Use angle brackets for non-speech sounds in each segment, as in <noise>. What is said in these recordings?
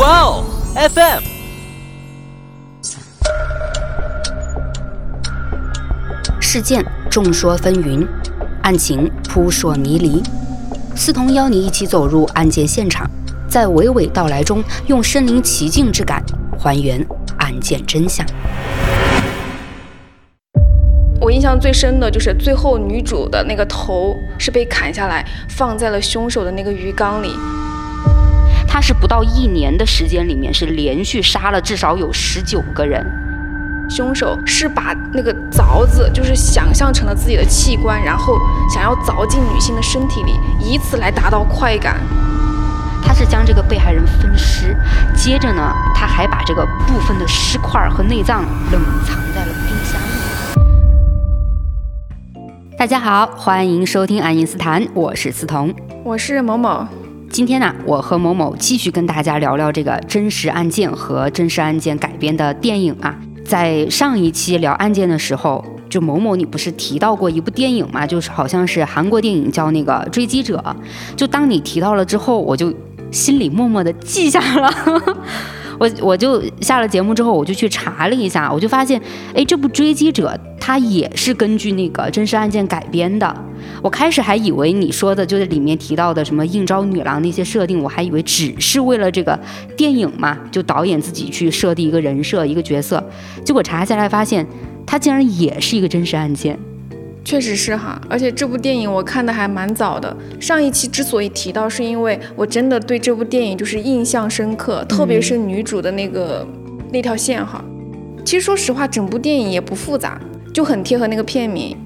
哇哦，FM。事件众说纷纭，案情扑朔迷离。思彤邀你一起走入案件现场，在娓娓道来中，用身临其境之感还原案件真相。我印象最深的就是最后女主的那个头是被砍下来，放在了凶手的那个鱼缸里。他是不到一年的时间里面，是连续杀了至少有十九个人。凶手是把那个凿子，就是想象成了自己的器官，然后想要凿进女性的身体里，以此来达到快感。他是将这个被害人分尸，接着呢，他还把这个部分的尸块和内脏冷藏在了冰箱里。大家好，欢迎收听爱因斯坦，我是思彤，我是某某。今天呢，我和某某继续跟大家聊聊这个真实案件和真实案件改编的电影啊。在上一期聊案件的时候，就某某你不是提到过一部电影吗？就是好像是韩国电影叫那个《追击者》。就当你提到了之后，我就心里默默的记下了。我我就下了节目之后，我就去查了一下，我就发现，哎，这部《追击者》它也是根据那个真实案件改编的。我开始还以为你说的就是里面提到的什么应招女郎那些设定，我还以为只是为了这个电影嘛，就导演自己去设定一个人设一个角色。结果查下来发现，它竟然也是一个真实案件。确实是哈，而且这部电影我看的还蛮早的。上一期之所以提到，是因为我真的对这部电影就是印象深刻，特别是女主的那个那条线哈。其实说实话，整部电影也不复杂，就很贴合那个片名。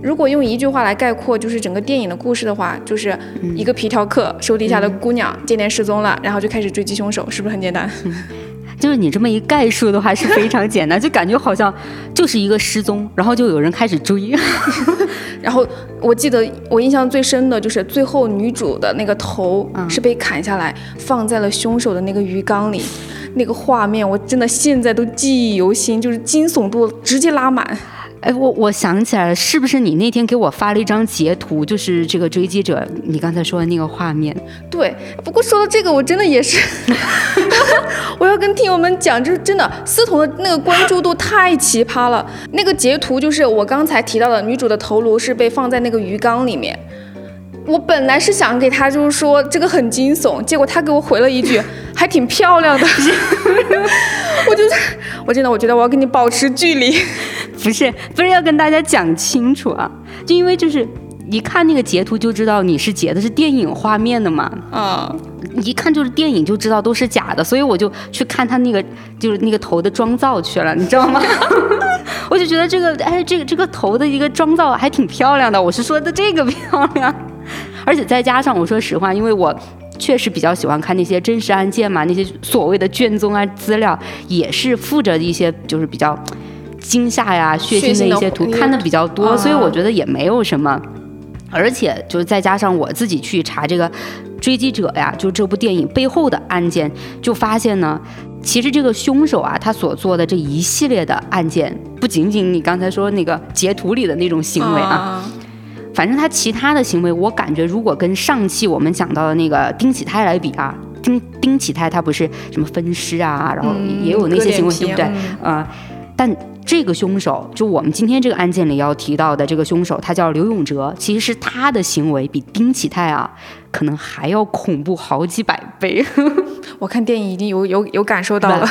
如果用一句话来概括，就是整个电影的故事的话，就是一个皮条客手底下的姑娘渐渐失踪了，然后就开始追击凶手，是不是很简单？<laughs> 就是你这么一概述的话是非常简单，<laughs> 就感觉好像就是一个失踪，然后就有人开始追。<laughs> 然后我记得我印象最深的就是最后女主的那个头是被砍下来，放在了凶手的那个鱼缸里，那个画面我真的现在都记忆犹新，就是惊悚度直接拉满。哎，我我想起来了，是不是你那天给我发了一张截图，就是这个追击者，你刚才说的那个画面？对，不过说到这个，我真的也是，<laughs> 我要跟听友们讲，就是真的，思彤的那个关注度太奇葩了。那个截图就是我刚才提到的，女主的头颅是被放在那个鱼缸里面。我本来是想给他就是说这个很惊悚，结果他给我回了一句 <laughs> 还挺漂亮的，<laughs> 我就我真的我觉得我要跟你保持距离。<laughs> 不是不是要跟大家讲清楚啊，就因为就是一看那个截图就知道你是截的是电影画面的嘛，啊，一看就是电影就知道都是假的，所以我就去看他那个就是那个头的妆造去了，你知道吗？我就觉得这个哎这个这个头的一个妆造还挺漂亮的，我是说的这个 <laughs> 漂亮，而且再加上我说实话，因为我确实比较喜欢看那些真实案件嘛，那些所谓的卷宗啊资料也是附着一些就是比较。惊吓呀、血腥的一些图看的比较多，所以我觉得也没有什么。而且就是再加上我自己去查这个《追击者》呀，就这部电影背后的案件，就发现呢，其实这个凶手啊，他所做的这一系列的案件，不仅仅你刚才说那个截图里的那种行为啊，反正他其他的行为，我感觉如果跟上期我们讲到的那个丁启泰来比啊，丁丁启泰他不是什么分尸啊，然后也有那些行为，对不对？啊，但。这个凶手，就我们今天这个案件里要提到的这个凶手，他叫刘永哲。其实他的行为比丁启泰啊，可能还要恐怖好几百倍。<laughs> 我看电影已经有有有感受到了。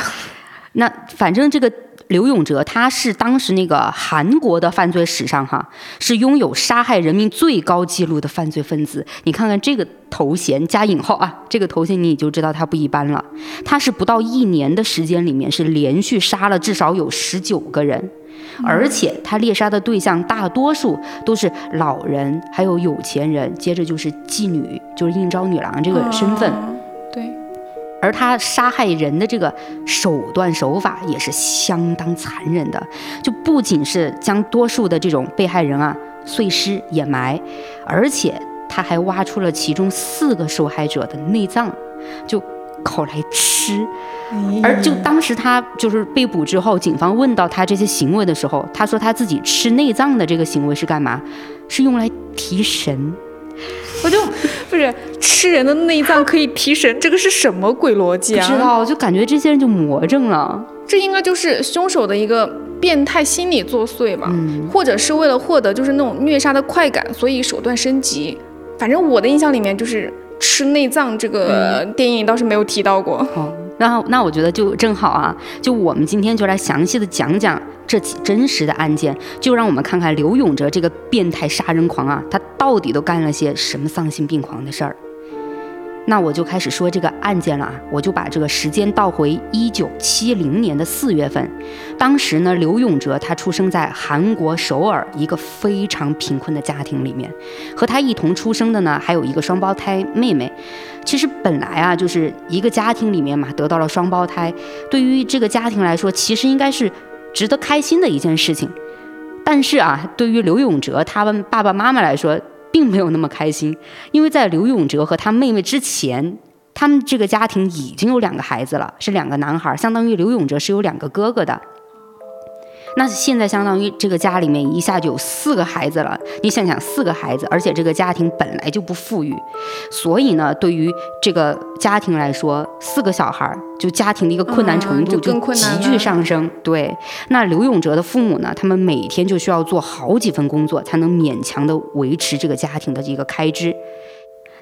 那反正这个。刘永哲，他是当时那个韩国的犯罪史上哈，是拥有杀害人民最高纪录的犯罪分子。你看看这个头衔加引号啊，这个头衔你就知道他不一般了。他是不到一年的时间里面，是连续杀了至少有十九个人，而且他猎杀的对象大多数都是老人，还有有钱人，接着就是妓女，就是应招女郎这个身份。而他杀害人的这个手段手法也是相当残忍的，就不仅是将多数的这种被害人啊碎尸掩埋，而且他还挖出了其中四个受害者的内脏，就烤来吃。而就当时他就是被捕之后，警方问到他这些行为的时候，他说他自己吃内脏的这个行为是干嘛？是用来提神。不是吃人的内脏可以提神，这个是什么鬼逻辑啊？不知道，就感觉这些人就魔怔了。这应该就是凶手的一个变态心理作祟吧，嗯或者是为了获得就是那种虐杀的快感，所以手段升级。反正我的印象里面就是吃内脏这个电影倒是没有提到过。哦，那那我觉得就正好啊，就我们今天就来详细的讲讲这起真实的案件，就让我们看看刘永哲这个变态杀人狂啊，他到底都干了些什么丧心病狂的事儿。那我就开始说这个案件了啊，我就把这个时间倒回一九七零年的四月份，当时呢，刘永哲他出生在韩国首尔一个非常贫困的家庭里面，和他一同出生的呢还有一个双胞胎妹妹。其实本来啊，就是一个家庭里面嘛，得到了双胞胎，对于这个家庭来说，其实应该是值得开心的一件事情。但是啊，对于刘永哲他们爸爸妈妈来说，并没有那么开心，因为在刘永哲和他妹妹之前，他们这个家庭已经有两个孩子了，是两个男孩，相当于刘永哲是有两个哥哥的。那现在相当于这个家里面一下就有四个孩子了，你想想，四个孩子，而且这个家庭本来就不富裕，所以呢，对于这个家庭来说，四个小孩儿就家庭的一个困难程度就急剧上升。对，那刘永哲的父母呢，他们每天就需要做好几份工作，才能勉强的维持这个家庭的一个开支。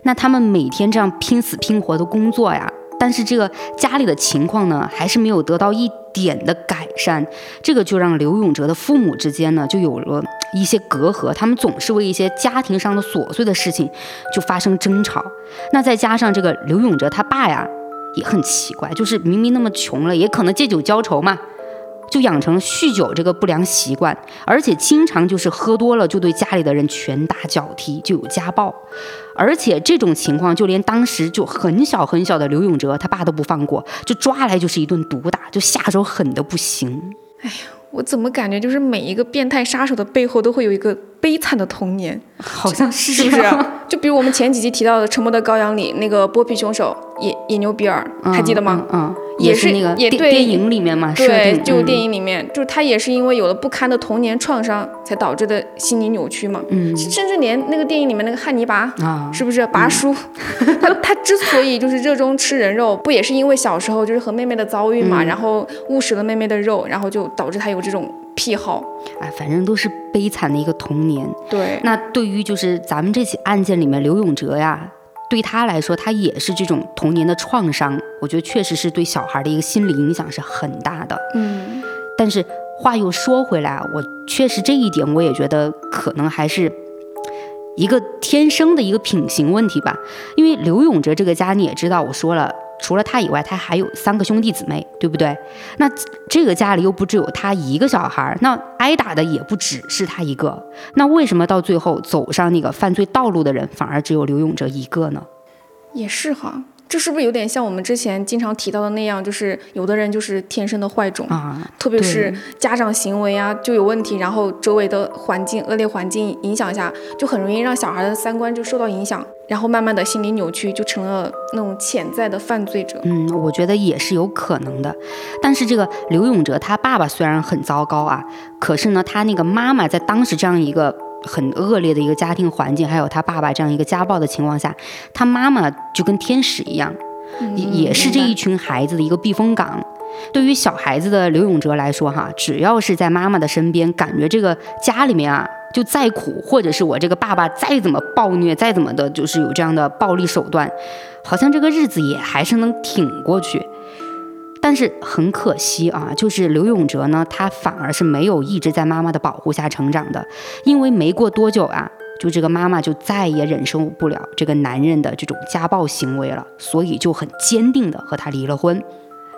那他们每天这样拼死拼活的工作呀，但是这个家里的情况呢，还是没有得到一点的改善，这个就让刘永哲的父母之间呢，就有了一些隔阂，他们总是为一些家庭上的琐碎的事情就发生争吵。那再加上这个刘永哲他爸呀，也很奇怪，就是明明那么穷了，也可能借酒浇愁嘛。就养成了酗酒这个不良习惯，而且经常就是喝多了就对家里的人拳打脚踢，就有家暴。而且这种情况，就连当时就很小很小的刘永哲他爸都不放过，就抓来就是一顿毒打，就下手狠的不行。哎呀我怎么感觉就是每一个变态杀手的背后都会有一个悲惨的童年，好像是是不是？<laughs> 就比如我们前几集提到的《沉默的羔羊》里那个剥皮凶手野野牛比尔，还记得吗？嗯，嗯也是是那个也对电电影里面嘛，设对，定就电影，里面，就是他也是因为有了不堪的童年创伤，才导致的心理扭曲嘛。嗯甚至连那个电影里面那个汉尼拔，啊，是不是拔叔？<laughs> 他他之所以就是热衷吃人肉，不也是因为小时候就是和妹妹的遭遇嘛，嗯然后误食了妹妹的肉，然后就导致他有这种癖好。哎，反正都是悲惨的一个童年。对，那对于就是咱们这起案件里面刘永哲呀，对他来说，他也是这种童年的创伤，我觉得确实是对小孩的一个心理影响是很大的。嗯，但是话又说回来啊，我确实这一点我也觉得可能还是一个天生的一个品行问题吧。因为刘永哲这个家你也知道，我说了，除了他以外，他还有三个兄弟姊妹，对不对？那这个家里又不只有他一个小孩，那挨打的也不只是他一个。那为什么到最后走上那个犯罪道路的人反而只有刘永哲一个呢？也是哈。这是不是有点像我们之前经常提到的那样，就是有的人就是天生的坏种，啊，特别是家长行为啊就有问题，然后周围的环境恶劣环境影响下，就很容易让小孩的三观就受到影响，然后慢慢的心理扭曲，就成了那种潜在的犯罪者。嗯，我觉得也是有可能的。但是这个刘永哲他爸爸虽然很糟糕啊，可是呢，他那个妈妈在当时这样一个很恶劣的一个家庭环境，还有他爸爸这样一个家暴的情况下，他妈妈就跟天使一样，也也是这一群孩子的一个避风港。对于小孩子的刘永哲来说，哈，只要是在妈妈的身边，感觉这个家里面啊，就再苦，或者是我这个爸爸再怎么暴虐，再怎么的，就是有这样的暴力手段，好像这个日子也还是能挺过去。但是很可惜啊，就是刘永哲呢，他反而是没有一直在妈妈的保护下成长的，因为没过多久啊，就这个妈妈就再也忍受不了这个男人的这种家暴行为了，所以就很坚定的和他离了婚。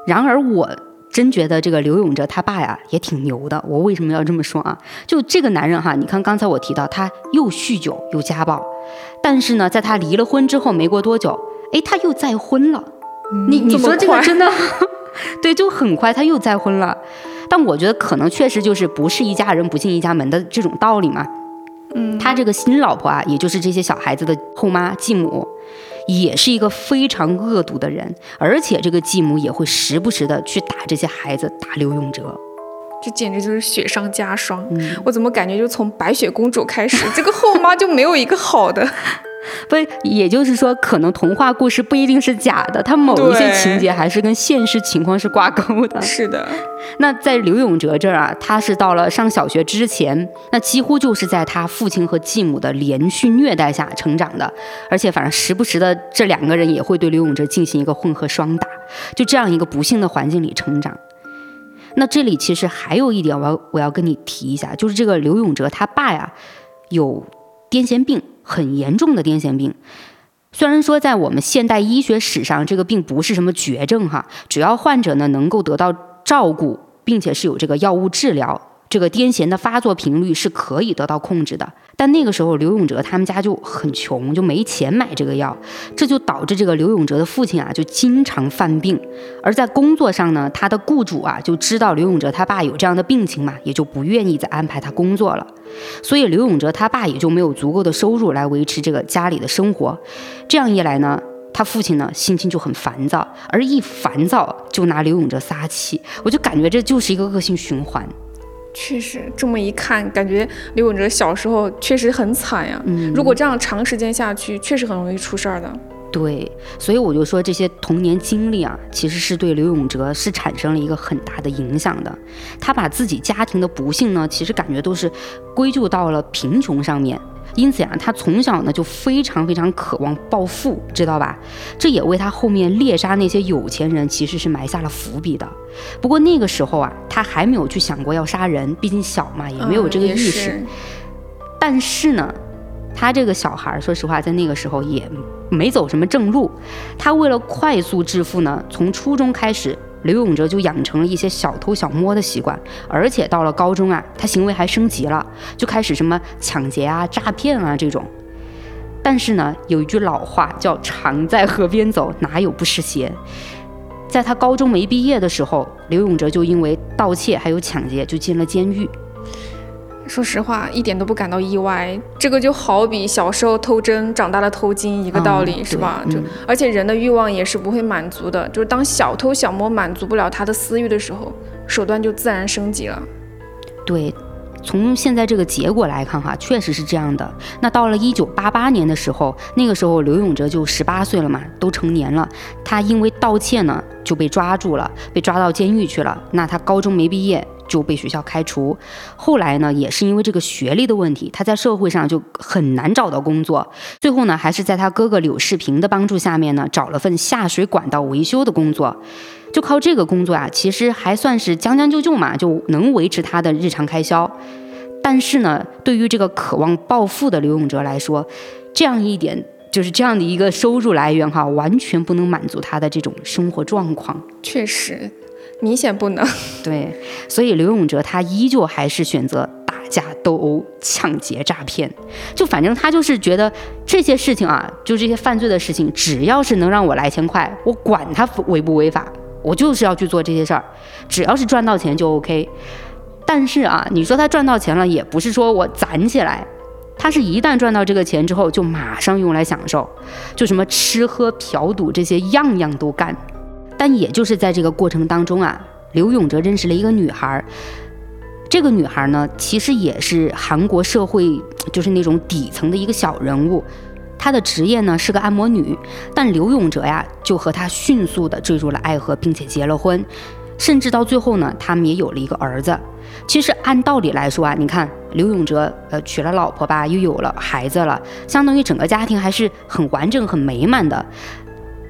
然而我真觉得这个刘永哲他爸呀也挺牛的。我为什么要这么说啊？就这个男人哈，你看刚才我提到他又酗酒又家暴，但是呢，在他离了婚之后没过多久，哎，他又再婚了。你你说这个真的，<laughs> 对，就很快他又再婚了。但我觉得可能确实就是不是一家人不进一家门的这种道理嘛。嗯，他这个新老婆啊，也就是这些小孩子的后妈继母，也是一个非常恶毒的人，而且这个继母也会时不时的去打这些孩子，打刘永哲。这简直就是雪上加霜。嗯，我怎么感觉就从白雪公主开始，这个后妈就没有一个好的？不，也就是说，可能童话故事不一定是假的，它某一些情节还是跟现实情况是挂钩的。是的，那在刘永哲这儿啊，他是到了上小学之前，那几乎就是在他父亲和继母的连续虐待下成长的，而且反正时不时的这两个人也会对刘永哲进行一个混合双打，就这样一个不幸的环境里成长。那这里其实还有一点我要我要跟你提一下，就是这个刘永哲他爸呀有癫痫病，很严重的癫痫病。虽然说在我们现代医学史上，这个病不是什么绝症哈，只要患者呢能够得到照顾，并且是有这个药物治疗，这个癫痫的发作频率是可以得到控制的。但那个时候刘永哲他们家就很穷，就没钱买这个药，这就导致这个刘永哲的父亲啊就经常犯病。而在工作上呢，他的雇主啊就知道刘永哲他爸有这样的病情嘛，也就不愿意再安排他工作了。所以刘永哲他爸也就没有足够的收入来维持这个家里的生活。这样一来呢，他父亲呢心情就很烦躁，而一烦躁就拿刘永哲撒气，我就感觉这就是一个恶性循环。确实这么一看，感觉刘永哲小时候确实很惨呀。嗯如果这样长时间下去，确实很容易出事儿的。对，所以我就说这些童年经历啊，其实是对刘永哲是产生了一个很大的影响的。他把自己家庭的不幸呢，其实感觉都是归咎到了贫穷上面。因此呀、他从小呢就非常非常渴望暴富，知道吧？这也为他后面猎杀那些有钱人其实是埋下了伏笔的。不过那个时候啊，他还没有去想过要杀人，毕竟小嘛，也没有这个意识。是但是呢，他这个小孩儿，说实话，在那个时候也没走什么正路。他为了快速致富呢，从初中开始，刘永哲就养成了一些小偷小摸的习惯，而且到了高中啊，他行为还升级了，就开始什么抢劫啊、诈骗啊这种。但是呢，有一句老话叫“常在河边走，哪有不湿鞋”。在他高中没毕业的时候，刘永哲就因为盗窃还有抢劫就进了监狱。说实话，一点都不感到意外。这个就好比小时候偷针，长大了偷金一个道理，嗯是吧？就嗯而且人的欲望也是不会满足的，就是当小偷小摸满足不了他的私欲的时候，手段就自然升级了。对，从现在这个结果来看哈，确实是这样的。那到了一九八八年的时候，那个时候刘永哲就十八岁了嘛，都成年了。他因为盗窃呢就被抓住了，被抓到监狱去了。那他高中没毕业。就被学校开除，后来呢，也是因为这个学历的问题，他在社会上就很难找到工作。最后呢，还是在他哥哥柳世平的帮助下面呢，找了份下水管道维修的工作。就靠这个工作啊，其实还算是将将就就嘛，就能维持他的日常开销。但是呢，对于这个渴望暴富的刘永哲来说，这样一点就是这样的一个收入来源哈，完全不能满足他的这种生活状况。确实，明显不能。<laughs> 对，所以刘永哲他依旧还是选择打架斗殴、抢劫、诈骗，就反正他就是觉得这些事情啊，就这些犯罪的事情，只要是能让我来钱快，我管他违不违法，我就是要去做这些事儿，只要是赚到钱就 OK。但是啊，你说他赚到钱了，也不是说我攒起来。他是一旦赚到这个钱之后，就马上用来享受，就什么吃喝嫖赌这些样样都干。但也就是在这个过程当中啊，刘永哲认识了一个女孩。这个女孩呢，其实也是韩国社会就是那种底层的一个小人物。她的职业呢是个按摩女，但刘永哲呀就和她迅速的坠入了爱河，并且结了婚，甚至到最后呢，他们也有了一个儿子。其实按道理来说啊，你看刘永哲呃娶了老婆吧，又有了孩子了，相当于整个家庭还是很完整、很美满的。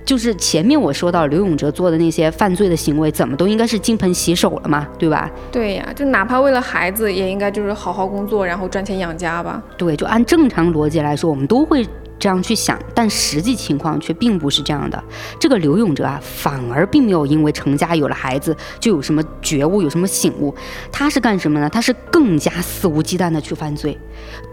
就是前面我说到刘永哲做的那些犯罪的行为，怎么都应该是金盆洗手了嘛，对吧？对呀，就哪怕为了孩子，也应该就是好好工作，然后赚钱养家吧。对，就按正常逻辑来说，我们都会这样去想，但实际情况却并不是这样的。这个刘永哲啊，反而并没有因为成家有了孩子就有什么觉悟、有什么醒悟，他是干什么呢？他是更加肆无忌惮的去犯罪，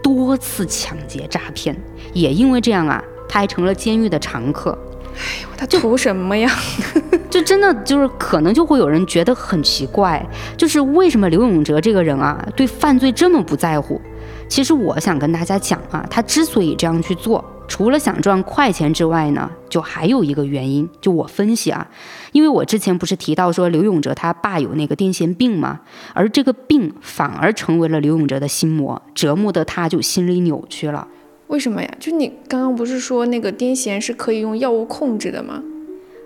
多次抢劫、诈骗，也因为这样啊，他还成了监狱的常客。哎呦他图什么呀？<laughs> 就真的就是可能就会有人觉得很奇怪，就是为什么刘永哲这个人啊，对犯罪这么不在乎？其实我想跟大家讲啊，他之所以这样去做，除了想赚快钱之外呢，就还有一个原因，就我分析啊，因为我之前不是提到说刘永哲他爸有那个癫痫病吗？而这个病反而成为了刘永哲的心魔，折磨得他就心理扭曲了。为什么呀？就你刚刚不是说那个癫痫是可以用药物控制的吗？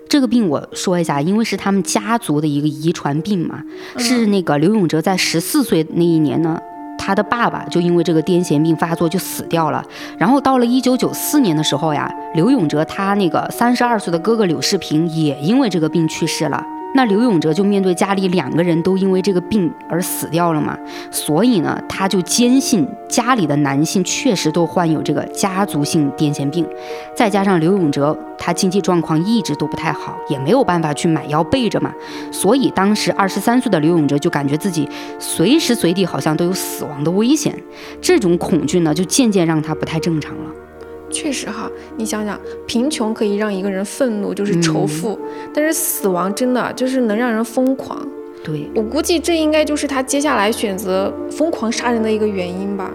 这个病我说一下，因为是他们家族的一个遗传病嘛，是那个刘永哲在十四岁那一年呢，他的爸爸就因为这个癫痫病发作就死掉了。然后到了一九九四年的时候呀，刘永哲他那个三十二岁的哥哥柳世平也因为这个病去世了。那刘永哲就面对家里两个人都因为这个病而死掉了嘛，所以呢，他就坚信家里的男性确实都患有这个家族性癫痫病，再加上刘永哲他经济状况一直都不太好，也没有办法去买药备着嘛，所以当时二十三岁的刘永哲就感觉自己随时随地好像都有死亡的危险，这种恐惧呢，就渐渐让他不太正常了。确实哈，你想想，贫穷可以让一个人愤怒，就是仇富，但是死亡真的就是能让人疯狂。对我估计这应该就是他接下来选择疯狂杀人的一个原因吧。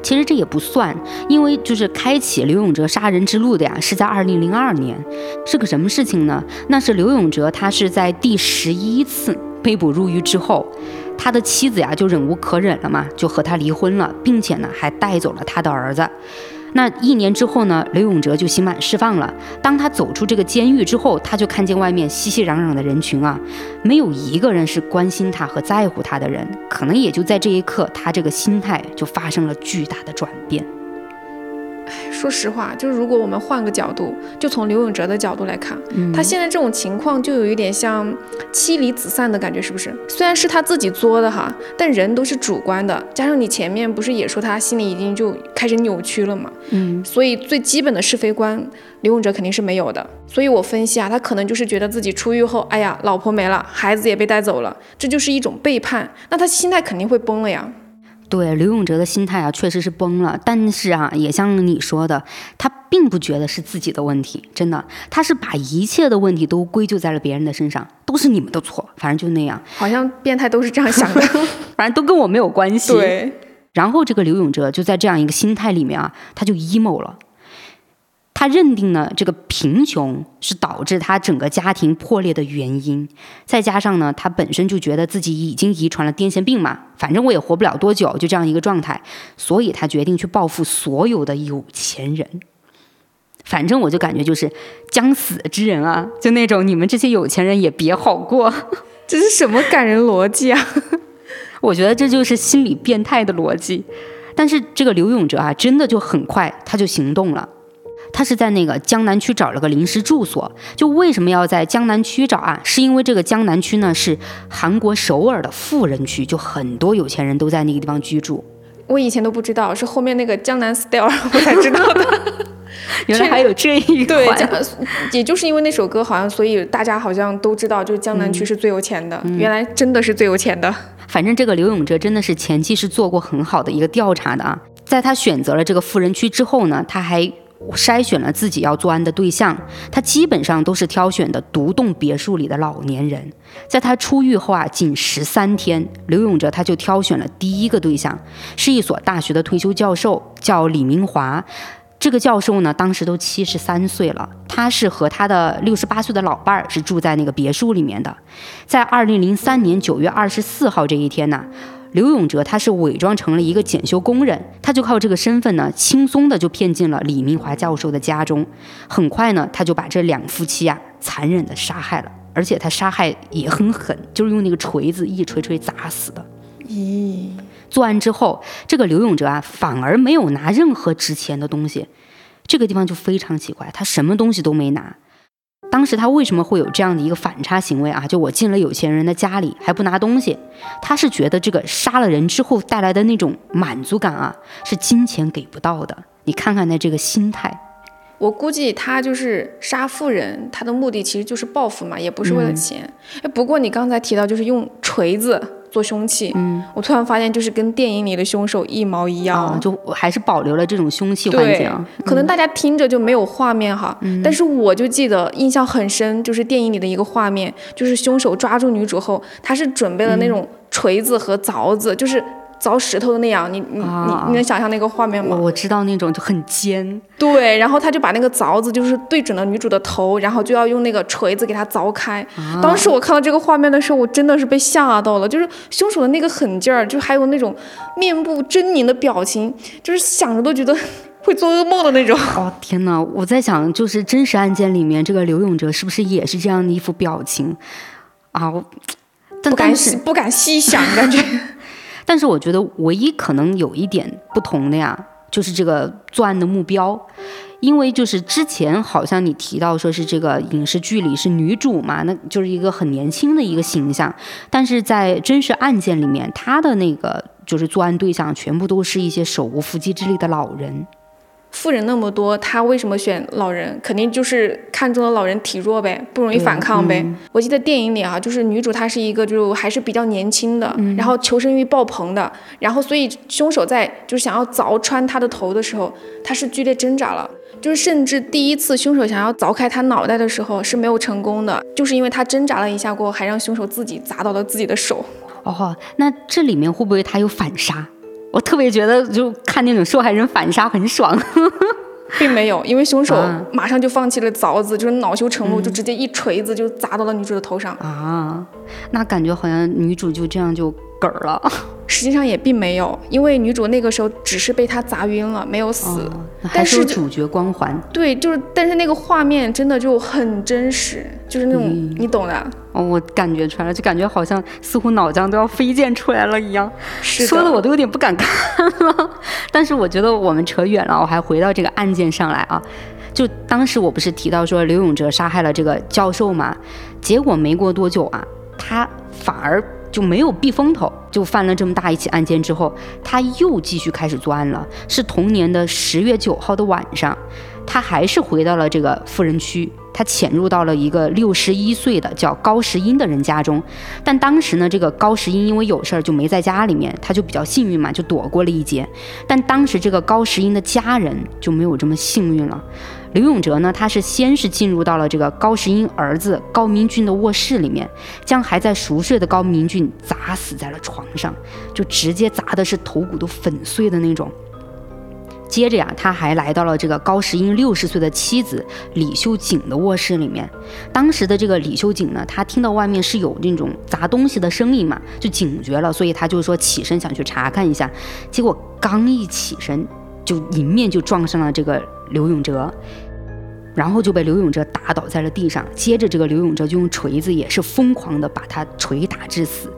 其实这也不算，因为就是开启刘永哲杀人之路的呀，是在二零零二年，是个什么事情呢？那是刘永哲他是在第十一次被捕入狱之后，他的妻子呀就忍无可忍了嘛，就和他离婚了，并且呢还带走了他的儿子。那一年之后呢，刘永哲就刑满释放了。当他走出这个监狱之后，他就看见外面熙熙攘攘的人群啊，没有一个人是关心他和在乎他的人。可能也就在这一刻，他这个心态就发生了巨大的转变。说实话，就是如果我们换个角度，就从刘永哲的角度来看，他现在这种情况就有一点像妻离子散的感觉，是不是？虽然是他自己作的哈，但人都是主观的。加上你前面不是也说他心里已经就开始扭曲了嘛，嗯，所以最基本的是非观，刘永哲肯定是没有的。所以我分析啊，他可能就是觉得自己出狱后，哎呀，老婆没了，孩子也被带走了，这就是一种背叛，那他心态肯定会崩了呀。对刘永哲的心态啊，确实是崩了。但是啊，也像你说的，他并不觉得是自己的问题，真的，他是把一切的问题都归咎在了别人的身上，都是你们的错，反正就那样。好像变态都是这样想的，<laughs> 反正都跟我没有关系。对。然后这个刘永哲就在这样一个心态里面啊，他就 emo 了。他认定呢，这个贫穷是导致他整个家庭破裂的原因，再加上呢，他本身就觉得自己已经遗传了癫痫病嘛，反正我也活不了多久，就这样一个状态，所以他决定去报复所有的有钱人。反正我就感觉就是将死之人啊，就那种你们这些有钱人也别好过，<laughs> 这是什么感人逻辑啊？<laughs> 我觉得这就是心理变态的逻辑。但是这个刘永哲啊，真的就很快他就行动了。他是在那个江南区找了个临时住所，就为什么要在江南区找啊？是因为这个江南区呢是韩国首尔的富人区，就很多有钱人都在那个地方居住。我以前都不知道，是后面那个江南 style 我才知道的。<laughs> 原来还有这一 <laughs> 对，也就是因为那首歌，好像所以大家好像都知道，就是江南区是最有钱的。原来真的是最有钱的。反正这个刘永哲真的是前期是做过很好的一个调查的啊，在他选择了这个富人区之后呢，他还。筛选了自己要作案的对象，他基本上都是挑选的独栋别墅里的老年人。在他出狱后啊，仅十三天，刘永哲他就挑选了第一个对象，是一所大学的退休教授，叫李明华。这个教授呢，当时都七十三岁了，他是和他的六十八岁的老伴儿是住在那个别墅里面的。在二零零三年九月二十四号这一天呢。刘永哲他是伪装成了一个检修工人，他就靠这个身份呢，轻松的就骗进了李明华教授的家中。很快呢，他就把这两夫妻啊残忍的杀害了，而且他杀害也很狠，就是用那个锤子一锤锤砸死的。咦，作案之后，这个刘永哲啊反而没有拿任何值钱的东西，这个地方就非常奇怪，他什么东西都没拿。当时他为什么会有这样的一个反差行为啊？就我进了有钱人的家里还不拿东西，他是觉得这个杀了人之后带来的那种满足感啊，是金钱给不到的。你看看他这个心态，我估计他就是杀富人，他的目的其实就是报复嘛，也不是为了钱。哎，不过你刚才提到就是用锤子。做凶器，嗯，我突然发现，就是跟电影里的凶手一毛一样，就还是保留了这种凶器环节。可能大家听着就没有画面哈，但是我就记得印象很深，就是电影里的一个画面，就是凶手抓住女主后，他是准备了那种锤子和凿子，就是。凿石头的那样，你你你你能想象那个画面吗？我知道那种就很尖。对，然后他就把那个凿子就是对准了女主的头，然后就要用那个锤子给她凿开。当时我看到这个画面的时候，我真的是被吓到了，就是凶手的那个狠劲儿，就还有那种面部狰狞的表情，就是想着都觉得会做噩梦的那种。<laughs> 哦天哪！我在想，就是真实案件里面这个刘永哲是不是也是这样的一副表情啊？我但不敢不敢细想，感觉 <laughs> 但是我觉得唯一可能有一点不同的呀，就是这个作案的目标，因为就是之前好像你提到说是这个影视剧里是女主嘛，那就是一个很年轻的一个形象，但是在真实案件里面，她的那个就是作案对象全部都是一些手无缚鸡之力的老人。富人那么多，他为什么选老人？肯定就是看中了老人体弱呗，不容易反抗呗。我记得电影里啊，就是女主她是一个就还是比较年轻的，然后求生欲爆棚的，然后所以凶手在就是想要凿穿她的头的时候，她是剧烈挣扎了。就是甚至第一次凶手想要凿开她脑袋的时候是没有成功的，就是因为她挣扎了一下过后，还让凶手自己砸到了自己的手。哦，那这里面会不会他有反杀？我特别觉得就看那种受害人反杀很爽。并没有，因为凶手啊马上就放弃了凿子，就是恼羞成怒，就直接一锤子就砸到了女主的头上。啊，那感觉好像女主就这样就嗝儿了。<laughs> 实际上也并没有，因为女主那个时候只是被他砸晕了，没有死。哦还但是主角光环。对，就是，但是那个画面真的就很真实，就是那种、嗯你懂的。哦，我感觉出来了，就感觉好像似乎脑浆都要飞溅出来了一样，是说的我都有点不敢 <laughs> 看了。但是我觉得我们扯远了，我还回到这个案件上来啊。就当时我不是提到说刘永哲杀害了这个教授嘛，结果没过多久啊，他反而就没有避风头，就犯了这么大一起案件之后，他又继续开始作案了。是同年的十月九号的晚上，他还是回到了这个富人区，他潜入到了一个六十一岁的叫高石英的人家中。但当时呢，这个高石英因为有事儿就没在家里面，他就比较幸运嘛，就躲过了一劫。但当时这个高石英的家人就没有这么幸运了。刘永哲呢，他是先是进入到了这个高石英儿子高明俊的卧室里面，将还在熟睡的高明俊砸死在了床上，就直接砸的是头骨都粉碎的那种。接着呀，他还来到了这个高石英六十岁的妻子李秀景的卧室里面。当时的这个李秀景呢，他听到外面是有那种砸东西的声音嘛，就警觉了，所以他就说起身想去查看一下。结果刚一起身，就迎面就撞上了这个刘永哲，然后就被刘永哲打倒在了地上。接着这个刘永哲就用锤子也是疯狂的把他捶打致死。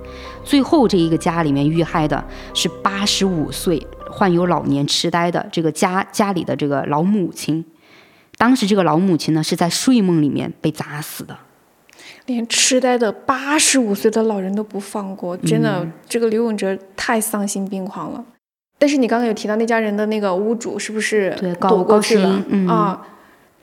最后这一个家里面遇害的是八十五岁患有老年痴呆的这个家家里的这个老母亲。当时这个老母亲呢是在睡梦里面被砸死的。连痴呆的八十五岁的老人都不放过，真的，嗯这个刘永哲太丧心病狂了。但是你刚刚有提到那家人的那个屋主是不是对高躲过去了？嗯啊，